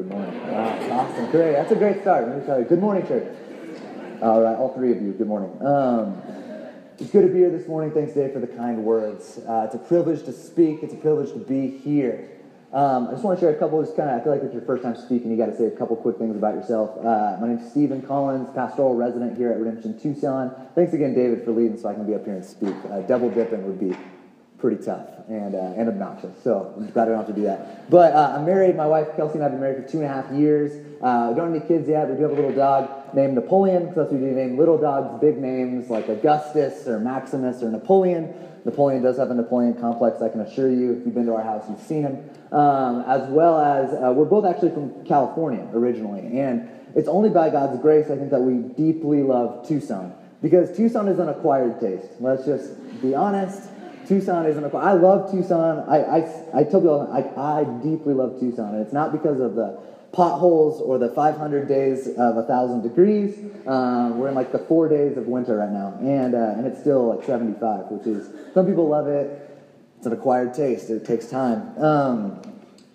Good morning. Wow, awesome. Great. That's a great start. Let me tell you. Good morning, church. All right, all three of you, good morning. Um, it's good to be here this morning. Thanks, Dave, for the kind words. Uh, it's a privilege to speak, it's a privilege to be here. Um, I just want to share a couple just kind of, I feel like it's your first time speaking, you got to say a couple quick things about yourself. Uh, my name's Stephen Collins, pastoral resident here at Redemption Tucson. Thanks again, David, for leading so I can be up here and speak. Uh, double dipping would be pretty tough and, uh, and obnoxious. So I'm glad I don't have to do that. But uh, I'm married. My wife Kelsey and I have been married for two and a half years. Uh, we don't have any kids yet. We do have a little dog named Napoleon because that's what we do name little dogs big names like Augustus or Maximus or Napoleon. Napoleon does have a Napoleon complex, I can assure you. If you've been to our house, you've seen him. Um, as well as uh, we're both actually from California originally. And it's only by God's grace, I think, that we deeply love Tucson. Because Tucson is an acquired taste. Let's just be honest. Tucson isn't. I love Tucson. I, I, I tell people I, I deeply love Tucson, and it's not because of the potholes or the 500 days of a thousand degrees. Um, we're in like the four days of winter right now, and uh, and it's still like 75, which is some people love it. It's an acquired taste. It takes time. Um,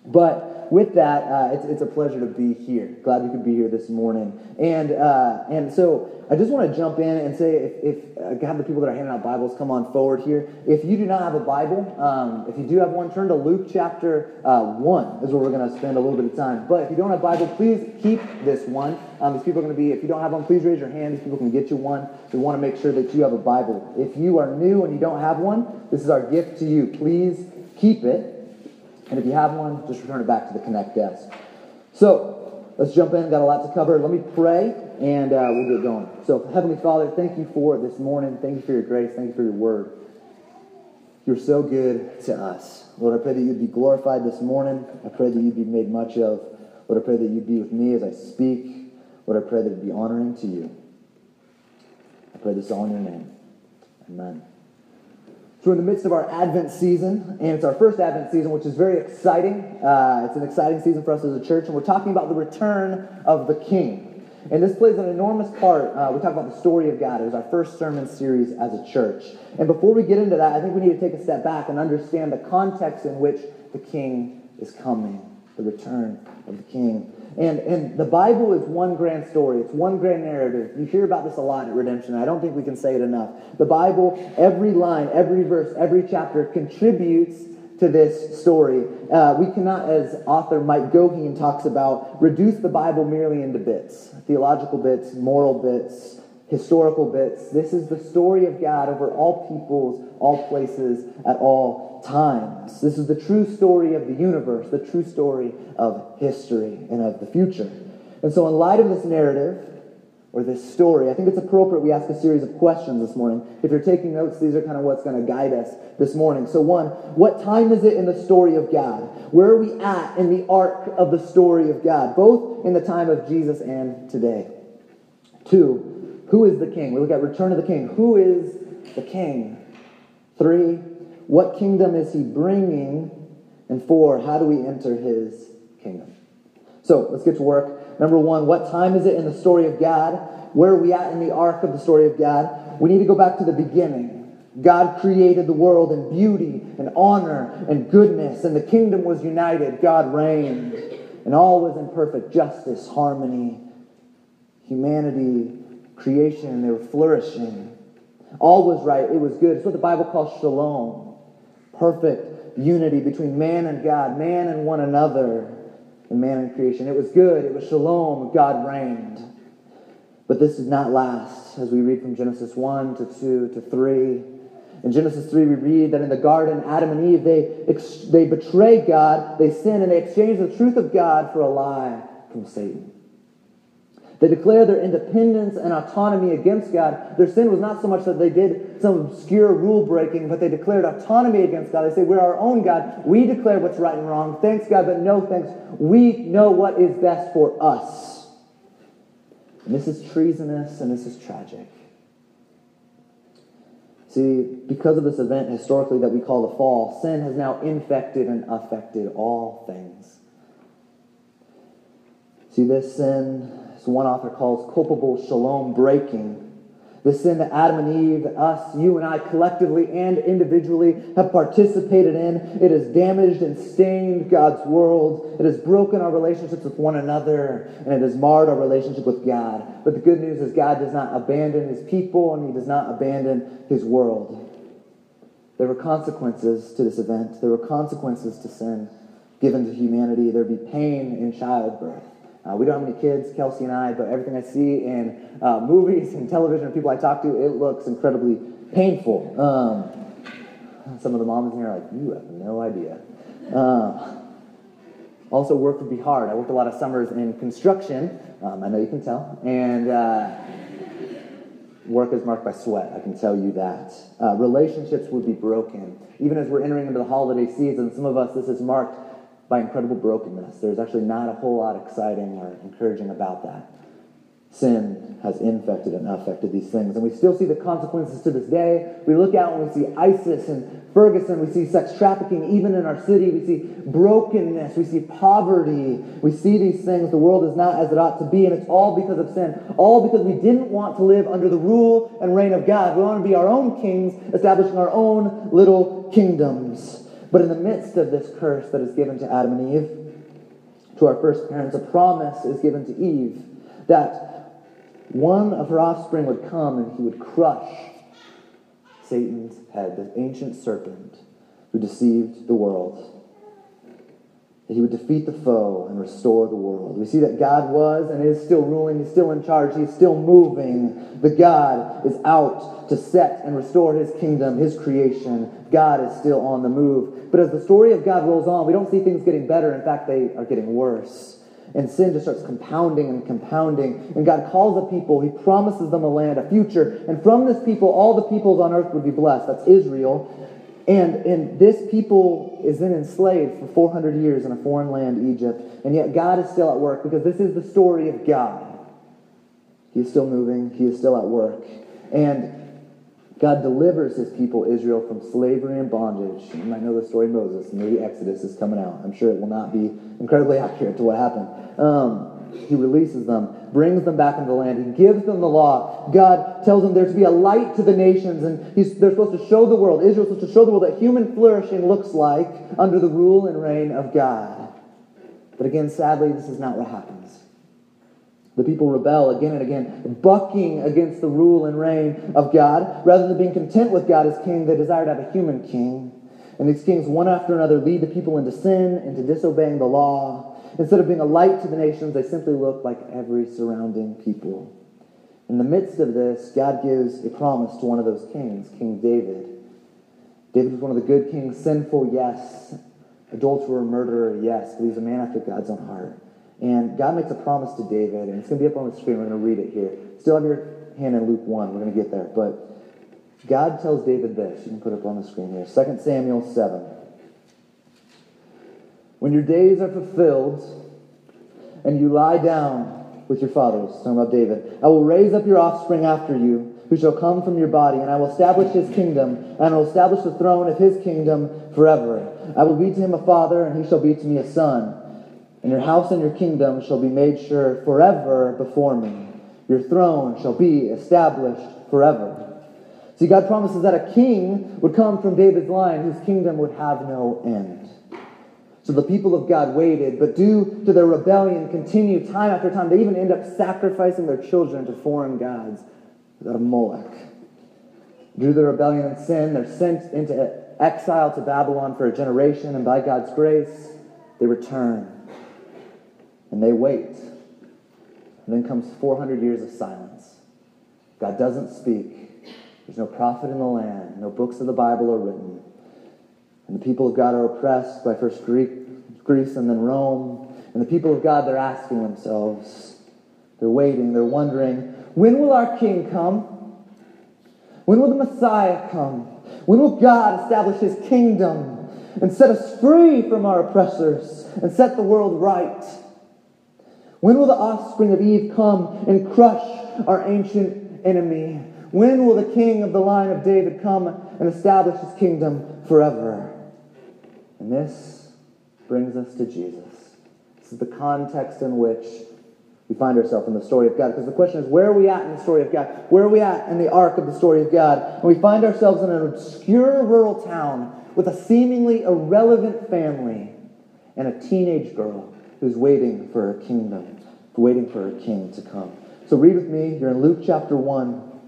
but with that, uh, it's, it's a pleasure to be here. Glad we could be here this morning. And, uh, and so I just want to jump in and say if, if uh, have the people that are handing out Bibles come on forward here. If you do not have a Bible, um, if you do have one, turn to Luke chapter uh, 1 is where we're going to spend a little bit of time. But if you don't have a Bible, please keep this one. Um, these people are going to be, if you don't have one, please raise your hand. These people can get you one. We want to make sure that you have a Bible. If you are new and you don't have one, this is our gift to you. Please keep it. And if you have one, just return it back to the Connect desk. So let's jump in. Got a lot to cover. Let me pray, and uh, we'll get going. So, Heavenly Father, thank you for this morning. Thank you for your grace. Thank you for your word. You're so good to us. Lord, I pray that you'd be glorified this morning. I pray that you'd be made much of. Lord, I pray that you'd be with me as I speak. Lord, I pray that it'd be honoring to you. I pray this all in your name. Amen. So we're in the midst of our Advent season, and it's our first Advent season, which is very exciting. Uh, it's an exciting season for us as a church, and we're talking about the return of the King. And this plays an enormous part. Uh, we talk about the story of God. It was our first sermon series as a church. And before we get into that, I think we need to take a step back and understand the context in which the King is coming, the return of the King. And, and the Bible is one grand story. It's one grand narrative. You hear about this a lot at Redemption. I don't think we can say it enough. The Bible, every line, every verse, every chapter contributes to this story. Uh, we cannot, as author Mike Goheen talks about, reduce the Bible merely into bits theological bits, moral bits, historical bits. This is the story of God over all peoples, all places, at all times. This is the true story of the universe, the true story of history and of the future. And so, in light of this narrative, or this story, I think it's appropriate we ask a series of questions this morning. If you're taking notes, these are kind of what's going to guide us this morning. So, one, what time is it in the story of God? Where are we at in the arc of the story of God, both in the time of Jesus and today? Two, who is the king? We look at return of the king. Who is the king? Three, what kingdom is he bringing? And four, how do we enter his kingdom? So let's get to work. Number one, what time is it in the story of God? Where are we at in the arc of the story of God? We need to go back to the beginning. God created the world in beauty and honor and goodness, and the kingdom was united. God reigned, and all was in perfect justice, harmony, humanity, creation, and they were flourishing. All was right. It was good. It's what the Bible calls shalom. Perfect unity between man and God, man and one another, and man and creation. It was good. It was shalom. God reigned. But this did not last, as we read from Genesis 1 to 2 to 3. In Genesis 3, we read that in the garden, Adam and Eve, they, they betray God, they sin, and they exchange the truth of God for a lie from Satan. They declare their independence and autonomy against God. Their sin was not so much that they did some obscure rule breaking, but they declared autonomy against God. They say, We're our own God. We declare what's right and wrong. Thanks, God, but no thanks. We know what is best for us. And this is treasonous and this is tragic. See, because of this event historically that we call the fall, sin has now infected and affected all things. See, this sin one author calls culpable shalom breaking. The sin that Adam and Eve, us, you and I collectively and individually have participated in. It has damaged and stained God's world. It has broken our relationships with one another and it has marred our relationship with God. But the good news is God does not abandon his people and he does not abandon his world. There were consequences to this event. There were consequences to sin given to humanity. There'd be pain in childbirth. Uh, we don't have any kids, Kelsey and I, but everything I see in uh, movies and television and people I talk to, it looks incredibly painful. Um, some of the moms in here are like, you have no idea. Uh, also, work would be hard. I worked a lot of summers in construction. Um, I know you can tell. And uh, work is marked by sweat. I can tell you that. Uh, relationships would be broken. Even as we're entering into the holiday season, some of us, this is marked by incredible brokenness. There's actually not a whole lot exciting or encouraging about that. Sin has infected and affected these things. And we still see the consequences to this day. We look out and we see ISIS and Ferguson. We see sex trafficking even in our city. We see brokenness. We see poverty. We see these things. The world is not as it ought to be. And it's all because of sin. All because we didn't want to live under the rule and reign of God. We want to be our own kings, establishing our own little kingdoms. But in the midst of this curse that is given to Adam and Eve, to our first parents, a promise is given to Eve that one of her offspring would come and he would crush Satan's head, the ancient serpent who deceived the world that he would defeat the foe and restore the world. We see that God was and is still ruling, he's still in charge, he's still moving. The God is out to set and restore his kingdom, his creation. God is still on the move. But as the story of God rolls on, we don't see things getting better. In fact, they are getting worse. And sin just starts compounding and compounding. And God calls a people, He promises them a land, a future. And from this people, all the peoples on earth would be blessed. That's Israel. And, and this people is then enslaved for 400 years in a foreign land, Egypt. And yet God is still at work because this is the story of God. He is still moving, He is still at work. And God delivers His people, Israel, from slavery and bondage. You might know the story of Moses. Maybe Exodus is coming out. I'm sure it will not be incredibly accurate to what happened. Um, he releases them, brings them back into the land. He gives them the law. God tells them they're to be a light to the nations, and they're supposed to show the world, Israel's supposed to show the world that human flourishing looks like under the rule and reign of God. But again, sadly, this is not what happens. The people rebel again and again, bucking against the rule and reign of God. Rather than being content with God as king, they desire to have a human king. And these kings, one after another, lead the people into sin, into disobeying the law. Instead of being a light to the nations, they simply look like every surrounding people. In the midst of this, God gives a promise to one of those kings, King David. David was one of the good kings, sinful, yes. Adulterer, murderer, yes. But he's a man after God's own heart. And God makes a promise to David, and it's going to be up on the screen. We're going to read it here. Still have your hand in Luke 1. We're going to get there. But God tells David this. You can put it up on the screen here. 2 Samuel 7. When your days are fulfilled and you lie down with your fathers, talking about David, I will raise up your offspring after you, who shall come from your body, and I will establish his kingdom, and I will establish the throne of his kingdom forever. I will be to him a father, and he shall be to me a son. And your house and your kingdom shall be made sure forever before me. Your throne shall be established forever. See, God promises that a king would come from David's line whose kingdom would have no end. So the people of God waited, but due to their rebellion, continued time after time. They even end up sacrificing their children to foreign gods, that Moloch. Due to their rebellion and sin, they're sent into exile to Babylon for a generation, and by God's grace, they return. And they wait. And then comes 400 years of silence. God doesn't speak. There's no prophet in the land. No books of the Bible are written. And the people of God are oppressed by first Greek, Greece and then Rome. And the people of God, they're asking themselves, they're waiting, they're wondering, when will our king come? When will the Messiah come? When will God establish his kingdom and set us free from our oppressors and set the world right? When will the offspring of Eve come and crush our ancient enemy? When will the king of the line of David come and establish his kingdom forever? And this brings us to Jesus. This is the context in which we find ourselves in the story of God. Because the question is, where are we at in the story of God? Where are we at in the arc of the story of God? And we find ourselves in an obscure rural town with a seemingly irrelevant family and a teenage girl who's waiting for a kingdom, waiting for a king to come. So read with me. You're in Luke chapter 1,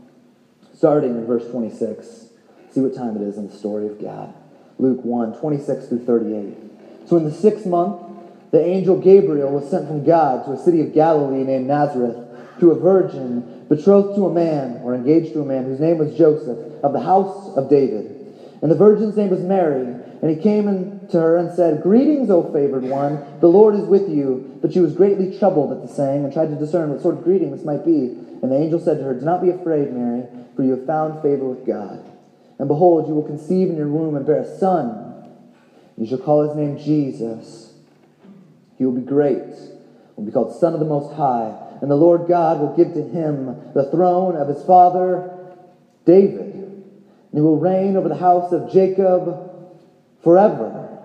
starting in verse 26. See what time it is in the story of God. Luke 1, 26 through 38. So in the sixth month, the angel Gabriel was sent from God to a city of Galilee named Nazareth to a virgin betrothed to a man or engaged to a man whose name was Joseph of the house of David. And the virgin's name was Mary. And he came in to her and said, Greetings, O favored one, the Lord is with you. But she was greatly troubled at the saying and tried to discern what sort of greeting this might be. And the angel said to her, Do not be afraid, Mary, for you have found favor with God. And behold, you will conceive in your womb and bear a son. You shall call his name Jesus. He will be great, will be called Son of the Most High, and the Lord God will give to him the throne of his father David, and he will reign over the house of Jacob forever,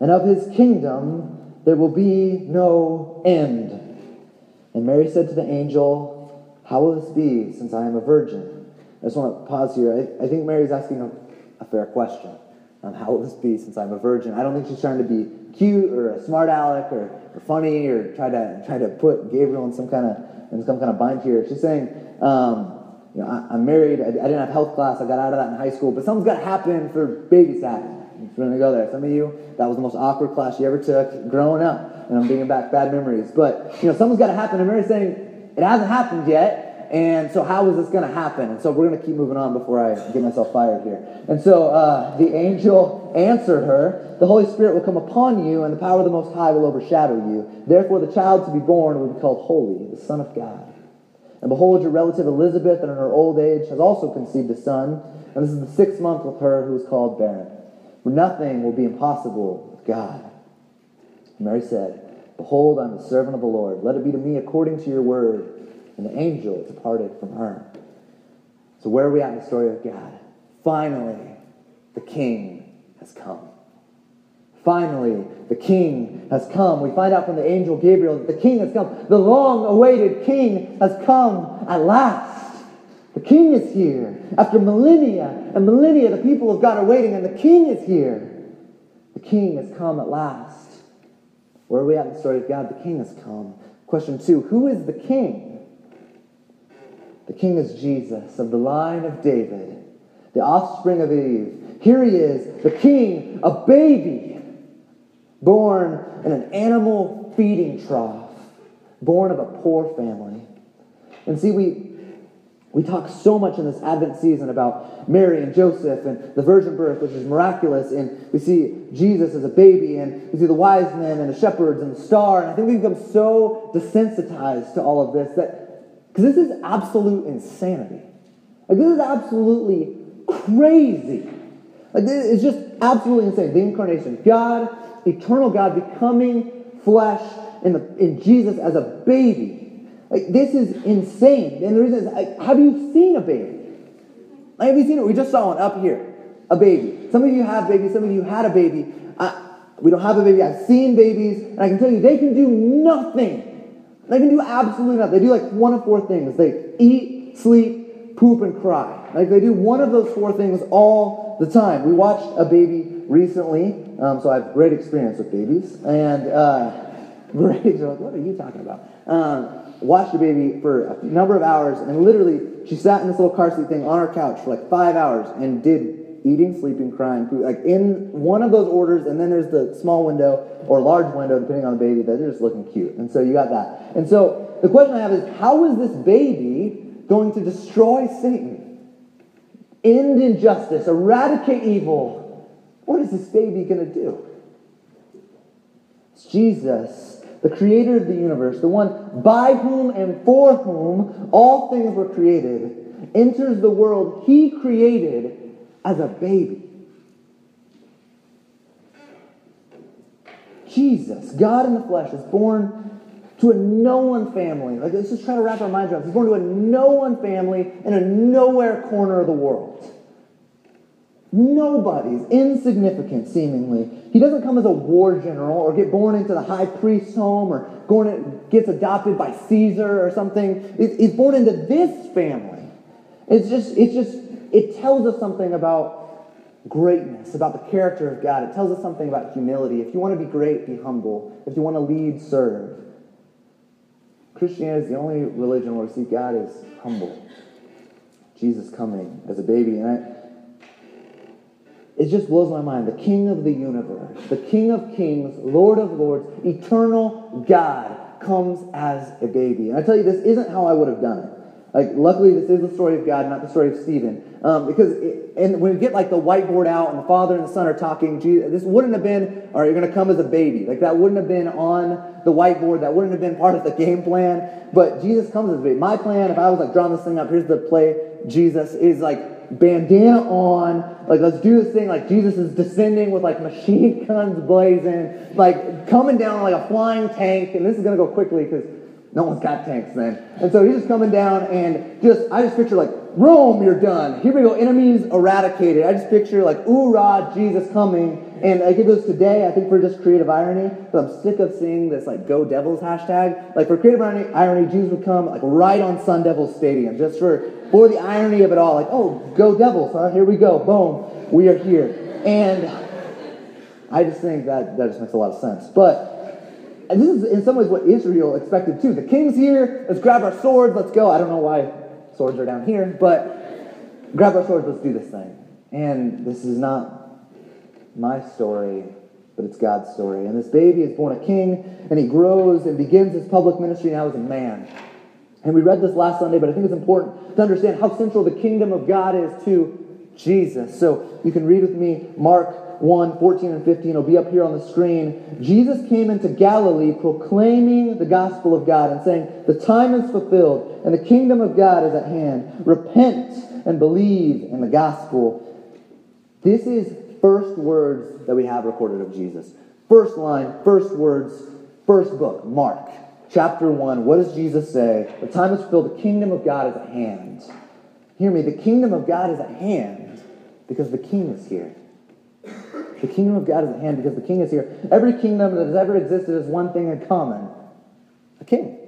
and of his kingdom there will be no end. And Mary said to the angel, How will this be, since I am a virgin? I just want to pause here. I, I think Mary's asking a, a fair question. Um, how will this be since I'm a virgin? I don't think she's trying to be cute or a smart aleck or, or funny or try to try to put Gabriel in some kind of in some kind of bind here. She's saying, um, you know, I, am married. I, I, didn't have health class. I got out of that in high school. But something's got to happen for happen. We're going to go there. Some of you, that was the most awkward class you ever took growing up. And I'm bringing back bad memories. But, you know, something's got to happen. And Mary's saying, it hasn't happened yet. And so, how is this going to happen? And so, we're going to keep moving on before I get myself fired here. And so, uh, the angel answered her, The Holy Spirit will come upon you, and the power of the Most High will overshadow you. Therefore, the child to be born will be called Holy, the Son of God. And behold, your relative Elizabeth, in her old age, has also conceived a son. And this is the sixth month with her who is called barren. Nothing will be impossible with God. Mary said, Behold, I'm the servant of the Lord. Let it be to me according to your word and the angel departed from her. So, where are we at in the story of God? Finally, the king has come. Finally, the king has come. We find out from the angel Gabriel that the king has come. The long awaited king has come at last. The king is here. After millennia and millennia, the people of God are waiting, and the king is here. The king has come at last. Where are we at in the story of God? The king has come. Question two Who is the king? The king is Jesus of the line of David, the offspring of Eve. Here he is, the king, a baby, born in an animal feeding trough, born of a poor family. And see, we, we talk so much in this Advent season about Mary and Joseph and the virgin birth, which is miraculous. And we see Jesus as a baby, and we see the wise men and the shepherds and the star. And I think we've become so desensitized to all of this that because this is absolute insanity. Like, this is absolutely crazy. Like, it's just absolutely insane. The incarnation. God, eternal God, becoming flesh in, the, in Jesus as a baby. Like, this is insane. And the reason is, like, have you seen a baby? Like, have you seen it? We just saw one up here. A baby. Some of you have babies. Some of you had a baby. I, we don't have a baby. I've seen babies. And I can tell you, they can do nothing they can do absolutely nothing. They do like one of four things. They eat, sleep, poop, and cry. Like they do one of those four things all the time. We watched a baby recently, um, so I have great experience with babies. And uh, are like, what are you talking about? Um, watched a baby for a number of hours, and literally, she sat in this little car seat thing on our couch for like five hours and did eating, sleeping, crying, poop, like in one of those orders, and then there's the small window or large window, depending on the baby, that are just looking cute. And so you got that. And so the question I have is how is this baby going to destroy Satan? End injustice, eradicate evil. What is this baby going to do? It's Jesus, the creator of the universe, the one by whom and for whom all things were created, enters the world he created as a baby. Jesus, God in the flesh, is born to a no one family. Like, let's just try to wrap our minds around. He's born to a no one family in a nowhere corner of the world. Nobody's insignificant, seemingly. He doesn't come as a war general or get born into the high priest's home or gets adopted by Caesar or something. He's born into this family. It's just, it's just, it tells us something about greatness, about the character of God. It tells us something about humility. If you want to be great, be humble. If you want to lead, serve. Christianity is the only religion where we see God is humble. Jesus coming as a baby. And I, it just blows my mind. The King of the universe, the King of kings, Lord of lords, eternal God comes as a baby. And I tell you, this isn't how I would have done it. Like, luckily, this is the story of God, not the story of Stephen. Um, because, it, and when we get like the whiteboard out and the father and the son are talking, Jesus, this wouldn't have been, all right, you're going to come as a baby. Like, that wouldn't have been on the whiteboard. That wouldn't have been part of the game plan. But Jesus comes as a baby. My plan, if I was like drawing this thing up, here's the play Jesus is like bandana on, like let's do this thing, like Jesus is descending with like machine guns blazing, like coming down like a flying tank, and this is gonna go quickly because no one's got tanks then. And so he's just coming down and just, I just picture like, Rome, you're done. Here we go, enemies eradicated. I just picture like, oorah, Jesus coming. And like it was today, I think for just creative irony, because I'm sick of seeing this like Go Devils hashtag. Like for creative irony, irony, Jesus would come like right on Sun Devils Stadium, just for for the irony of it all. Like, oh, Go Devils, huh? Here we go, boom, we are here. And I just think that that just makes a lot of sense. But and this is in some ways what Israel expected too. The king's here, let's grab our swords, let's go. I don't know why swords are down here, but grab our swords, let's do this thing. And this is not my story, but it's God's story. And this baby is born a king, and he grows and begins his public ministry now as a man. And we read this last Sunday, but I think it's important to understand how central the kingdom of God is to Jesus. So you can read with me Mark 1 14 and 15 will be up here on the screen. Jesus came into Galilee proclaiming the gospel of God and saying, The time is fulfilled and the kingdom of God is at hand. Repent and believe in the gospel. This is first words that we have recorded of Jesus. First line, first words, first book, Mark. Chapter 1. What does Jesus say? The time is fulfilled. The kingdom of God is at hand. Hear me. The kingdom of God is at hand because the king is here. The kingdom of God is at hand because the king is here. Every kingdom that has ever existed has one thing in common a king.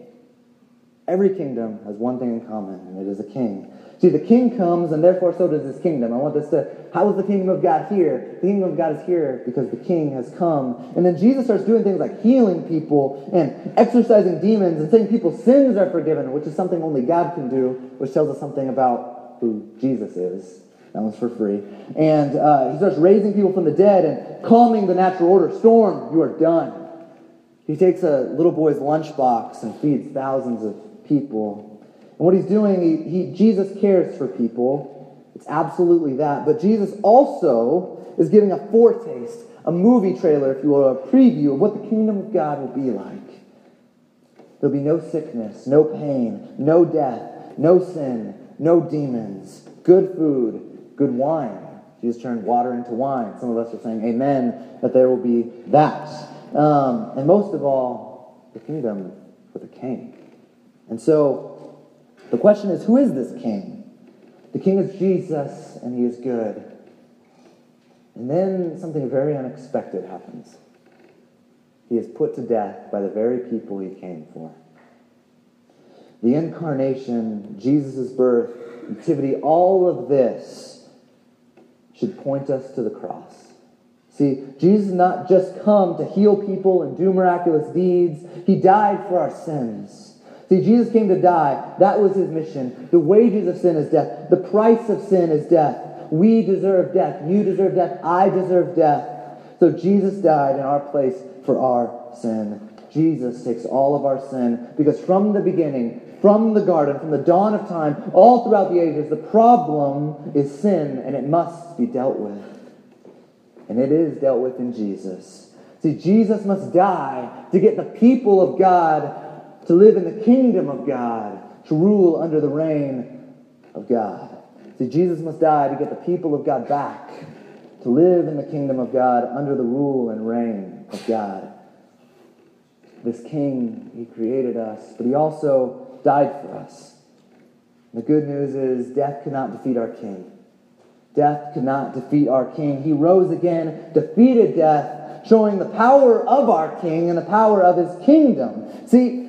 Every kingdom has one thing in common, and it is a king. See, the king comes, and therefore so does his kingdom. I want this to, how is the kingdom of God here? The kingdom of God is here because the king has come. And then Jesus starts doing things like healing people and exorcising demons and saying people's sins are forgiven, which is something only God can do, which tells us something about who Jesus is. That one's for free. And uh, he starts raising people from the dead and calming the natural order. Storm, you are done. He takes a little boy's lunchbox and feeds thousands of people. And what he's doing, he, he, Jesus cares for people. It's absolutely that. But Jesus also is giving a foretaste, a movie trailer, if you will, a preview of what the kingdom of God will be like. There'll be no sickness, no pain, no death, no sin, no demons, good food, good wine. Jesus turned water into wine. Some of us are saying amen that there will be that. Um, and most of all, the kingdom with a king. And so the question is who is this king? The king is Jesus, and he is good. And then something very unexpected happens. He is put to death by the very people he came for. The incarnation, Jesus' birth, nativity, all of this should point us to the cross. See, Jesus not just come to heal people and do miraculous deeds, he died for our sins. See, Jesus came to die. That was his mission. The wages of sin is death. The price of sin is death. We deserve death. You deserve death. I deserve death. So Jesus died in our place for our sin. Jesus takes all of our sin because from the beginning, from the garden, from the dawn of time, all throughout the ages, the problem is sin and it must be dealt with. And it is dealt with in Jesus. See, Jesus must die to get the people of God to live in the kingdom of God, to rule under the reign of God. See, Jesus must die to get the people of God back, to live in the kingdom of God under the rule and reign of God. This king, he created us, but he also died for us. The good news is death cannot defeat our King. Death could not defeat our King. He rose again, defeated death, showing the power of our King and the power of his kingdom. See,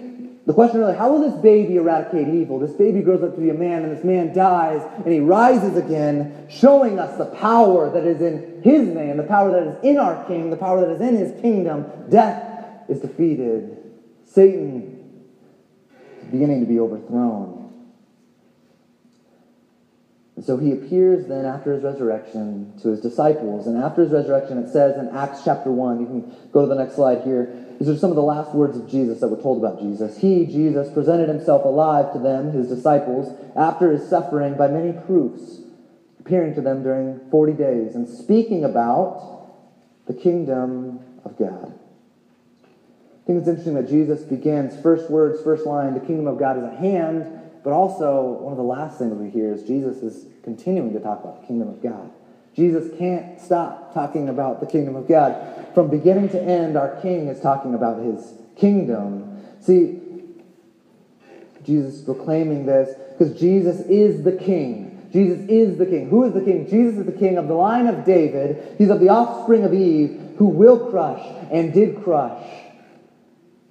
the question really, how will this baby eradicate evil? This baby grows up to be a man, and this man dies, and he rises again, showing us the power that is in his name, the power that is in our king, the power that is in his kingdom. Death is defeated. Satan is beginning to be overthrown. And so he appears then after his resurrection to his disciples. And after his resurrection, it says in Acts chapter 1, you can go to the next slide here. These are some of the last words of Jesus that were told about Jesus. He, Jesus, presented himself alive to them, his disciples, after his suffering by many proofs, appearing to them during 40 days and speaking about the kingdom of God. I think it's interesting that Jesus begins first words, first line, the kingdom of God is at hand but also, one of the last things we hear is Jesus is continuing to talk about the kingdom of God. Jesus can't stop talking about the kingdom of God. From beginning to end, our King is talking about his kingdom. See, Jesus is proclaiming this because Jesus is the King. Jesus is the King. Who is the King? Jesus is the King of the line of David. He's of the offspring of Eve who will crush and did crush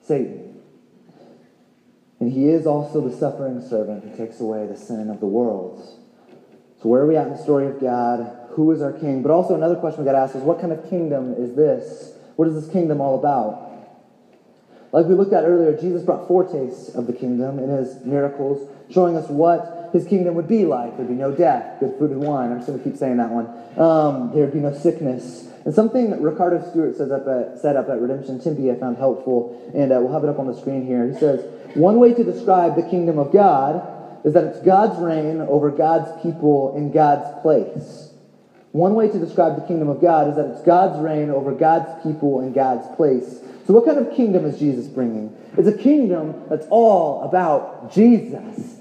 Satan. And he is also the suffering servant who takes away the sin of the world. So, where are we at in the story of God? Who is our king? But also, another question we got to ask is what kind of kingdom is this? What is this kingdom all about? Like we looked at earlier, Jesus brought foretastes of the kingdom in his miracles, showing us what his kingdom would be like. There'd be no death, good food and wine. I'm just going to keep saying that one. Um, there'd be no sickness. And something that Ricardo Stewart says up at, said up at Redemption Tempe I found helpful, and uh, we'll have it up on the screen here. He says, one way to describe the kingdom of God is that it's God's reign over God's people in God's place. One way to describe the kingdom of God is that it's God's reign over God's people in God's place. So, what kind of kingdom is Jesus bringing? It's a kingdom that's all about Jesus.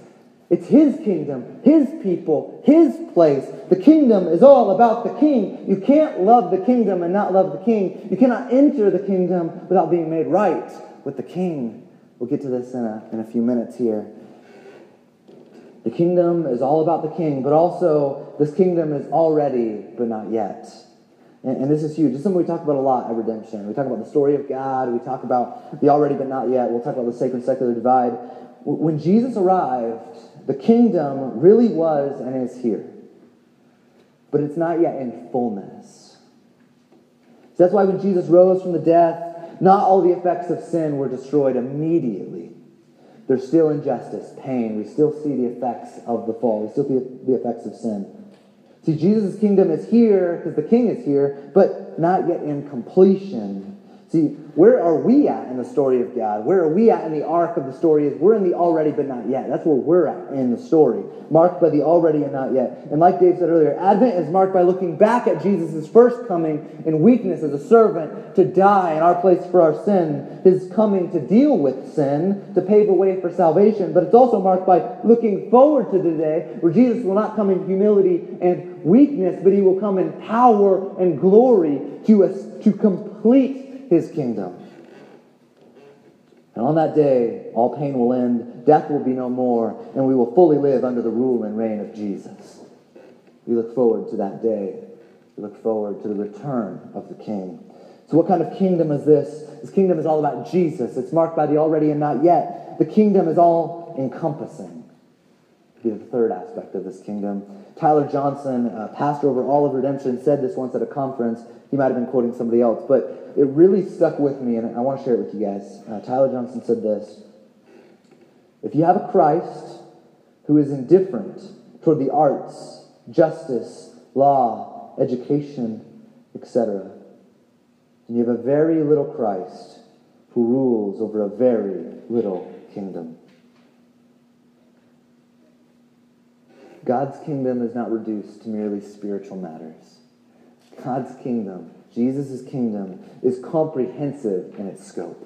It's his kingdom, his people, his place. The kingdom is all about the king. You can't love the kingdom and not love the king. You cannot enter the kingdom without being made right with the king. We'll get to this in a, in a few minutes here. The kingdom is all about the king, but also this kingdom is already, but not yet. And, and this is huge. This is something we talk about a lot at Redemption. We talk about the story of God. We talk about the already, but not yet. We'll talk about the sacred secular divide. When Jesus arrived, the kingdom really was and is here. But it's not yet in fullness. So that's why when Jesus rose from the death, not all the effects of sin were destroyed immediately. There's still injustice, pain. We still see the effects of the fall. We still see the effects of sin. See, Jesus' kingdom is here because the king is here, but not yet in completion. See, where are we at in the story of God? Where are we at in the arc of the story? Is we're in the already but not yet. That's where we're at in the story, marked by the already and not yet. And like Dave said earlier, Advent is marked by looking back at Jesus' first coming in weakness as a servant to die in our place for our sin, his coming to deal with sin, to pave a way for salvation. But it's also marked by looking forward to the day where Jesus will not come in humility and weakness, but he will come in power and glory to us to complete his kingdom. And on that day, all pain will end, death will be no more, and we will fully live under the rule and reign of Jesus. We look forward to that day. We look forward to the return of the King. So, what kind of kingdom is this? This kingdom is all about Jesus. It's marked by the already and not yet. The kingdom is all encompassing. Be the third aspect of this kingdom. Tyler Johnson, pastor over all of Redemption, said this once at a conference. He might have been quoting somebody else, but it really stuck with me, and I want to share it with you guys. Uh, Tyler Johnson said this If you have a Christ who is indifferent toward the arts, justice, law, education, etc., then you have a very little Christ who rules over a very little kingdom. God's kingdom is not reduced to merely spiritual matters. God's kingdom Jesus' kingdom is comprehensive in its scope.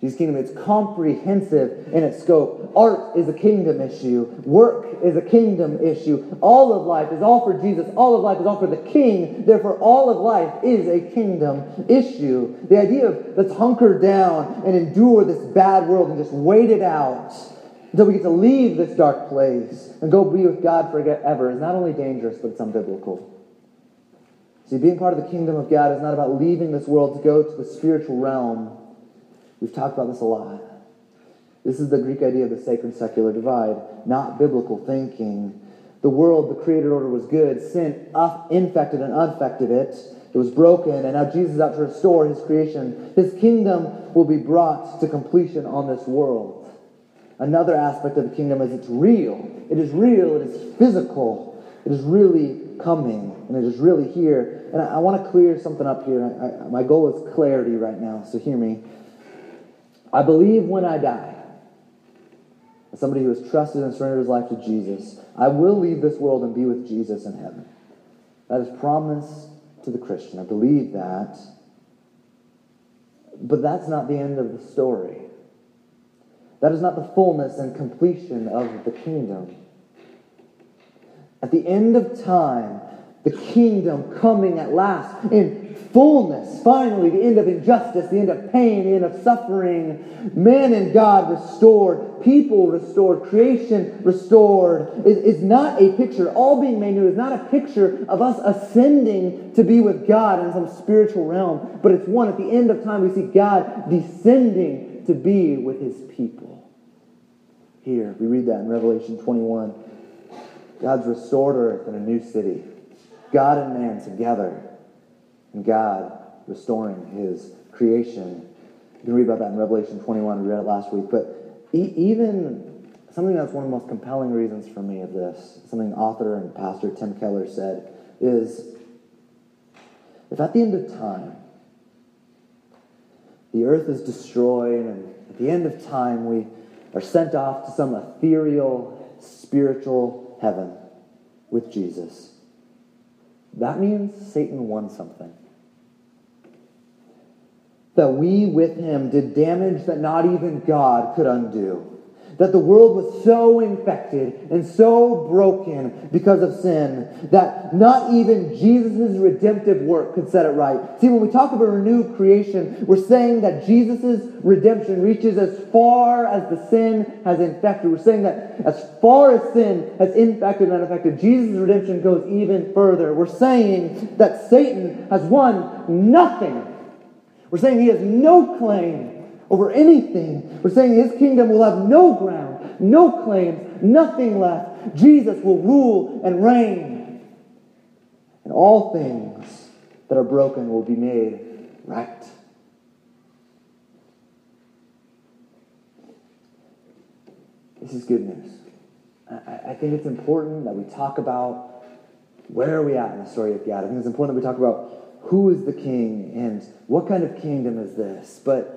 Jesus' kingdom is comprehensive in its scope. Art is a kingdom issue. Work is a kingdom issue. All of life is all for Jesus. All of life is all for the King. Therefore, all of life is a kingdom issue. The idea of let's hunker down and endure this bad world and just wait it out. Until we get to leave this dark place and go be with God forever is not only dangerous, but it's unbiblical. See, being part of the kingdom of God is not about leaving this world to go to the spiritual realm. We've talked about this a lot. This is the Greek idea of the sacred secular divide, not biblical thinking. The world, the created order was good. Sin infected and unaffected it. It was broken, and now Jesus is out to restore his creation. His kingdom will be brought to completion on this world. Another aspect of the kingdom is it's real. It is real, it is physical, it is really coming, and it is really here. And I, I want to clear something up here. I, I, my goal is clarity right now, so hear me. I believe when I die, as somebody who has trusted and surrendered his life to Jesus, I will leave this world and be with Jesus in heaven. That is promise to the Christian. I believe that. But that's not the end of the story. That is not the fullness and completion of the kingdom. At the end of time, the kingdom coming at last in fullness, finally, the end of injustice, the end of pain, the end of suffering, man and God restored, people restored, creation restored, is, is not a picture, all being made new is not a picture of us ascending to be with God in some spiritual realm, but it's one at the end of time we see God descending to be with his people. Here, we read that in Revelation 21. God's restored earth and a new city. God and man together. And God restoring his creation. You can read about that in Revelation 21. We read it last week. But e- even something that's one of the most compelling reasons for me of this, something author and pastor Tim Keller said, is if at the end of time, the earth is destroyed, and at the end of time, we are sent off to some ethereal, spiritual heaven with Jesus. That means Satan won something. That we with him did damage that not even God could undo that the world was so infected and so broken because of sin that not even Jesus' redemptive work could set it right. See, when we talk about renewed creation, we're saying that Jesus' redemption reaches as far as the sin has infected. We're saying that as far as sin has infected and unaffected, Jesus' redemption goes even further. We're saying that Satan has won nothing. We're saying he has no claim over anything. We're saying his kingdom will have no ground, no claims, nothing left. Jesus will rule and reign. And all things that are broken will be made right. This is good news. I, I think it's important that we talk about where are we at in the story of God. I think it's important that we talk about who is the king and what kind of kingdom is this. But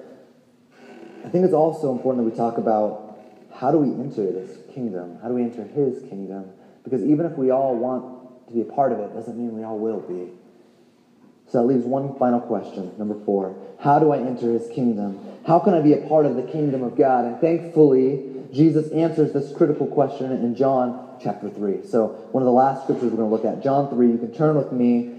I think it's also important that we talk about how do we enter this kingdom? How do we enter his kingdom? Because even if we all want to be a part of it, doesn't mean we all will be. So that leaves one final question, number four. How do I enter his kingdom? How can I be a part of the kingdom of God? And thankfully, Jesus answers this critical question in John chapter 3. So, one of the last scriptures we're going to look at, John 3. You can turn with me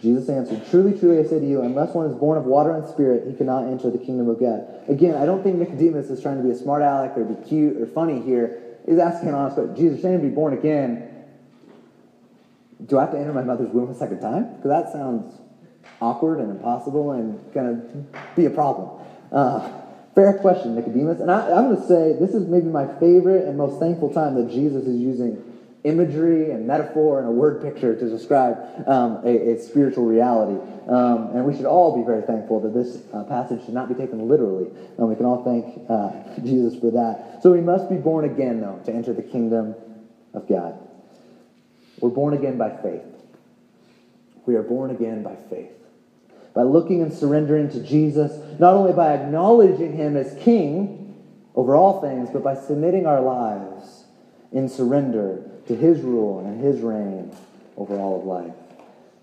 Jesus answered, Truly, truly, I say to you, unless one is born of water and spirit, he cannot enter the kingdom of God. Again, I don't think Nicodemus is trying to be a smart aleck or be cute or funny here. He's asking an honest question. Jesus, saying to be born again, do I have to enter my mother's womb a second time? Because that sounds awkward and impossible and going to be a problem. Uh, fair question, Nicodemus. And I, I'm going to say this is maybe my favorite and most thankful time that Jesus is using imagery and metaphor and a word picture to describe um, a, a, spiritual reality. Um, and we should all be very thankful that this uh, passage should not be taken literally. And we can all thank uh, Jesus for that. So we must be born again, though, to enter the kingdom of God. We're born again by faith. We are born again by faith. By looking and surrendering to Jesus, not only by acknowledging him as king, over all things, but by submitting our lives in surrender to His rule and His reign over all of life.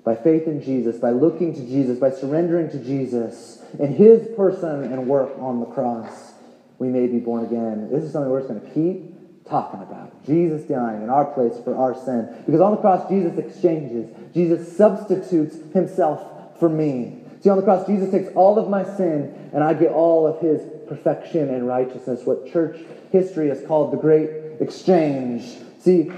By faith in Jesus, by looking to Jesus, by surrendering to Jesus and His person and work on the cross, we may be born again. This is something we're just going to keep talking about. Jesus dying in our place for our sin. Because on the cross, Jesus exchanges, Jesus substitutes Himself for me. See, on the cross, Jesus takes all of my sin, and I get all of His perfection and righteousness, what church history has called the great exchange. See,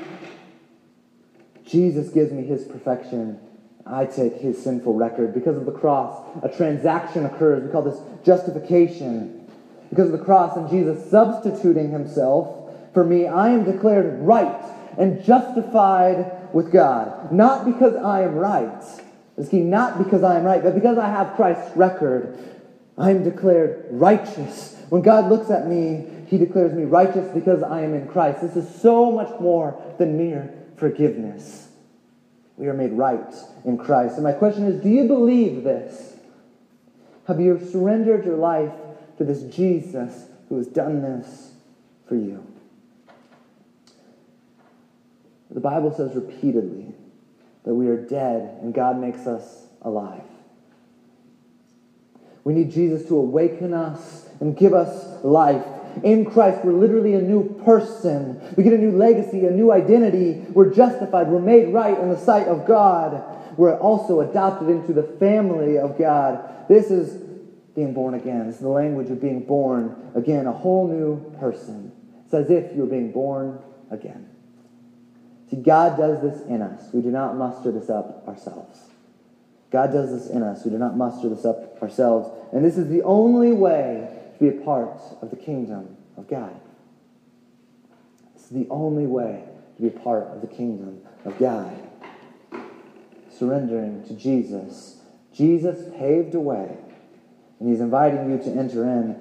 Jesus gives me his perfection. I take his sinful record. Because of the cross, a transaction occurs. We call this justification. Because of the cross and Jesus substituting himself for me, I am declared right and justified with God. Not because I am right. Is not because I am right, but because I have Christ's record. I am declared righteous. When God looks at me, he declares me righteous because I am in Christ. This is so much more than mere forgiveness. We are made right in Christ. And my question is do you believe this? Have you surrendered your life to this Jesus who has done this for you? The Bible says repeatedly that we are dead and God makes us alive. We need Jesus to awaken us and give us life. In Christ, we're literally a new person. We get a new legacy, a new identity. We're justified. We're made right in the sight of God. We're also adopted into the family of God. This is being born again. This is the language of being born again, a whole new person. It's as if you're being born again. See, God does this in us. We do not muster this up ourselves. God does this in us. We do not muster this up ourselves. And this is the only way to be a part of the kingdom of God. It's the only way to be a part of the kingdom of God. Surrendering to Jesus. Jesus paved a way, and He's inviting you to enter in.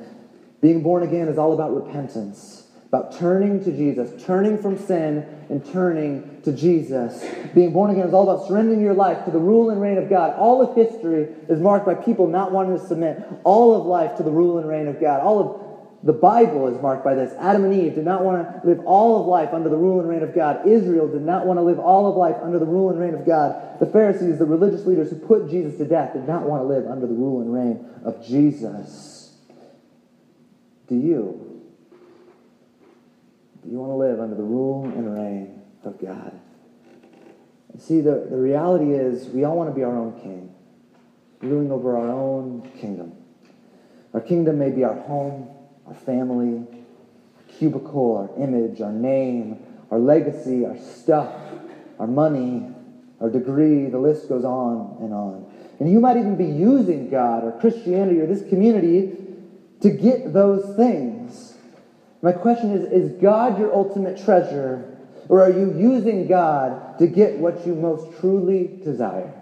Being born again is all about repentance about turning to Jesus, turning from sin and turning to Jesus. Being born again is all about surrendering your life to the rule and reign of God. All of history is marked by people not wanting to submit all of life to the rule and reign of God. All of the Bible is marked by this. Adam and Eve did not want to live all of life under the rule and reign of God. Israel did not want to live all of life under the rule and reign of God. The Pharisees, the religious leaders who put Jesus to death, did not want to live under the rule and reign of Jesus. Do you? Do you want to live under the rule and reign of God. And see, the, the reality is we all want to be our own king, ruling over our own kingdom. Our kingdom may be our home, our family, our cubicle, our image, our name, our legacy, our stuff, our money, our degree, the list goes on and on. And you might even be using God or Christianity or this community to get those things. My question is Is God your ultimate treasure, or are you using God to get what you most truly desire?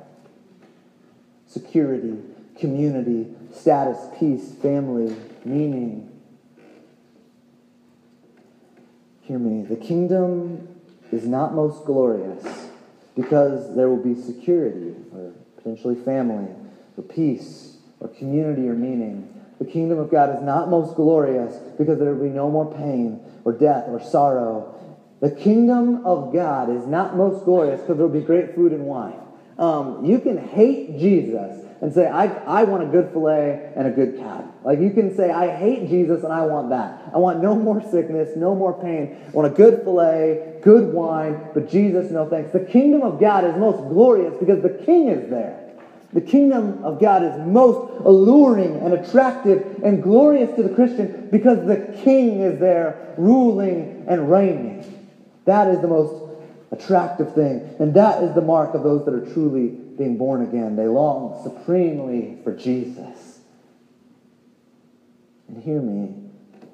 Security, community, status, peace, family, meaning. Hear me. The kingdom is not most glorious because there will be security, or potentially family, or peace, or community, or meaning the kingdom of God is not most glorious because there will be no more pain or death or sorrow. The kingdom of God is not most glorious because there will be great food and wine. Um, you can hate Jesus and say, I, I want a good filet and a good cab. Like you can say, I hate Jesus and I want that. I want no more sickness, no more pain. I want a good filet, good wine, but Jesus, no thanks. The kingdom of God is most glorious because the king is there. The kingdom of God is most alluring and attractive and glorious to the Christian because the king is there ruling and reigning. That is the most attractive thing. And that is the mark of those that are truly being born again. They long supremely for Jesus. And hear me,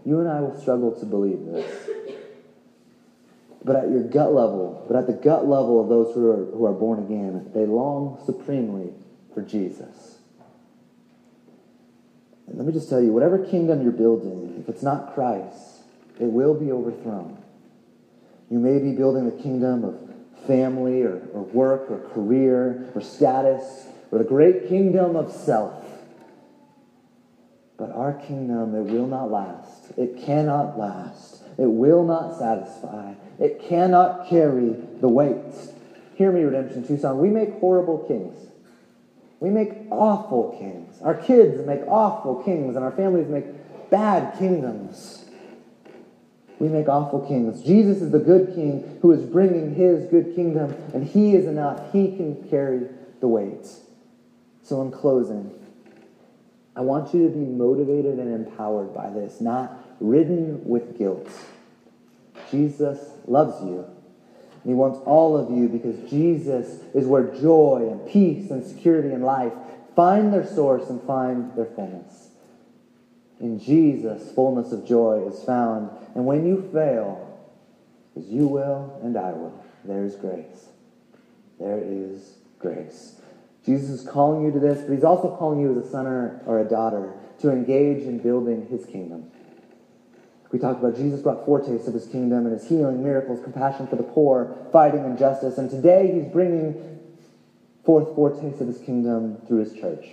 you and I will struggle to believe this. But at your gut level, but at the gut level of those who are, who are born again, they long supremely for Jesus. And let me just tell you whatever kingdom you're building, if it's not Christ, it will be overthrown. You may be building the kingdom of family or, or work or career or status or the great kingdom of self. But our kingdom, it will not last. It cannot last. It will not satisfy. It cannot carry the weight. Hear me, Redemption Tucson. We make horrible kings. We make awful kings. Our kids make awful kings, and our families make bad kingdoms. We make awful kings. Jesus is the good king who is bringing his good kingdom, and he is enough. He can carry the weight. So, in closing, I want you to be motivated and empowered by this, not ridden with guilt. Jesus loves you. And he wants all of you because Jesus is where joy and peace and security in life find their source and find their fullness. In Jesus, fullness of joy is found. And when you fail, as you will and I will, there is grace. There is grace. Jesus is calling you to this, but he's also calling you as a son or a daughter to engage in building his kingdom. We talked about Jesus brought foretastes of his kingdom and his healing, miracles, compassion for the poor, fighting injustice. And today he's bringing forth foretastes of his kingdom through his church,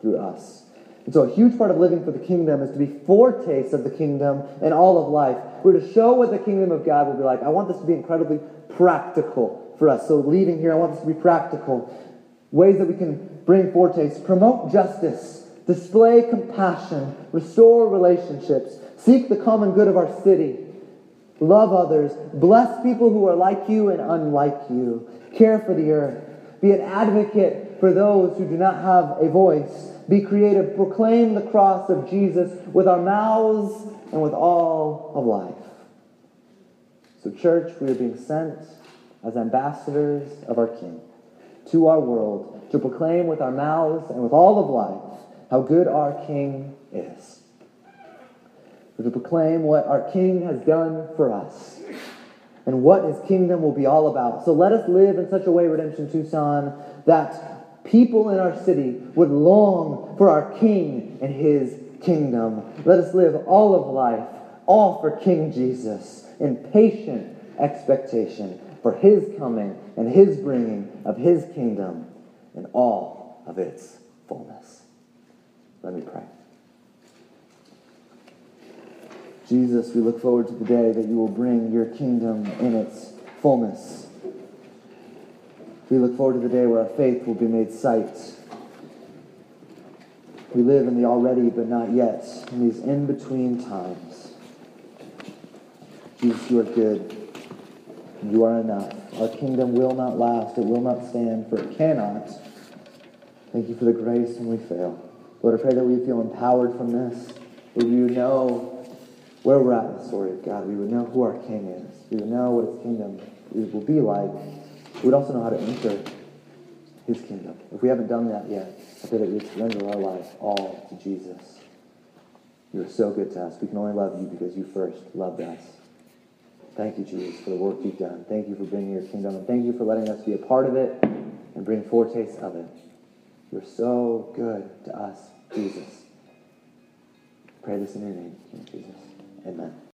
through us. And so a huge part of living for the kingdom is to be foretastes of the kingdom in all of life. We're to show what the kingdom of God will be like. I want this to be incredibly practical for us. So leaving here, I want this to be practical. Ways that we can bring foretastes, promote justice, display compassion, restore relationships, Seek the common good of our city. Love others. Bless people who are like you and unlike you. Care for the earth. Be an advocate for those who do not have a voice. Be creative. Proclaim the cross of Jesus with our mouths and with all of life. So, church, we are being sent as ambassadors of our King to our world to proclaim with our mouths and with all of life how good our King is. To proclaim what our King has done for us and what his kingdom will be all about. So let us live in such a way, Redemption Tucson, that people in our city would long for our King and his kingdom. Let us live all of life, all for King Jesus, in patient expectation for his coming and his bringing of his kingdom in all of its fullness. Let me pray. Jesus, we look forward to the day that you will bring your kingdom in its fullness. We look forward to the day where our faith will be made sight. We live in the already but not yet, in these in between times. Jesus, you are good. You are enough. Our kingdom will not last. It will not stand, for it cannot. Thank you for the grace when we fail. Lord, I pray that we feel empowered from this. That you know where we're at in the story of God. We would know who our King is. We would know what his kingdom will be like. We would also know how to enter his kingdom. If we haven't done that yet, I pray that we surrender our life all to Jesus. You are so good to us. We can only love you because you first loved us. Thank you, Jesus, for the work you've done. Thank you for bringing your kingdom, and thank you for letting us be a part of it and bring foretastes of it. You're so good to us, Jesus. Pray this in your name, Jesus. Amen.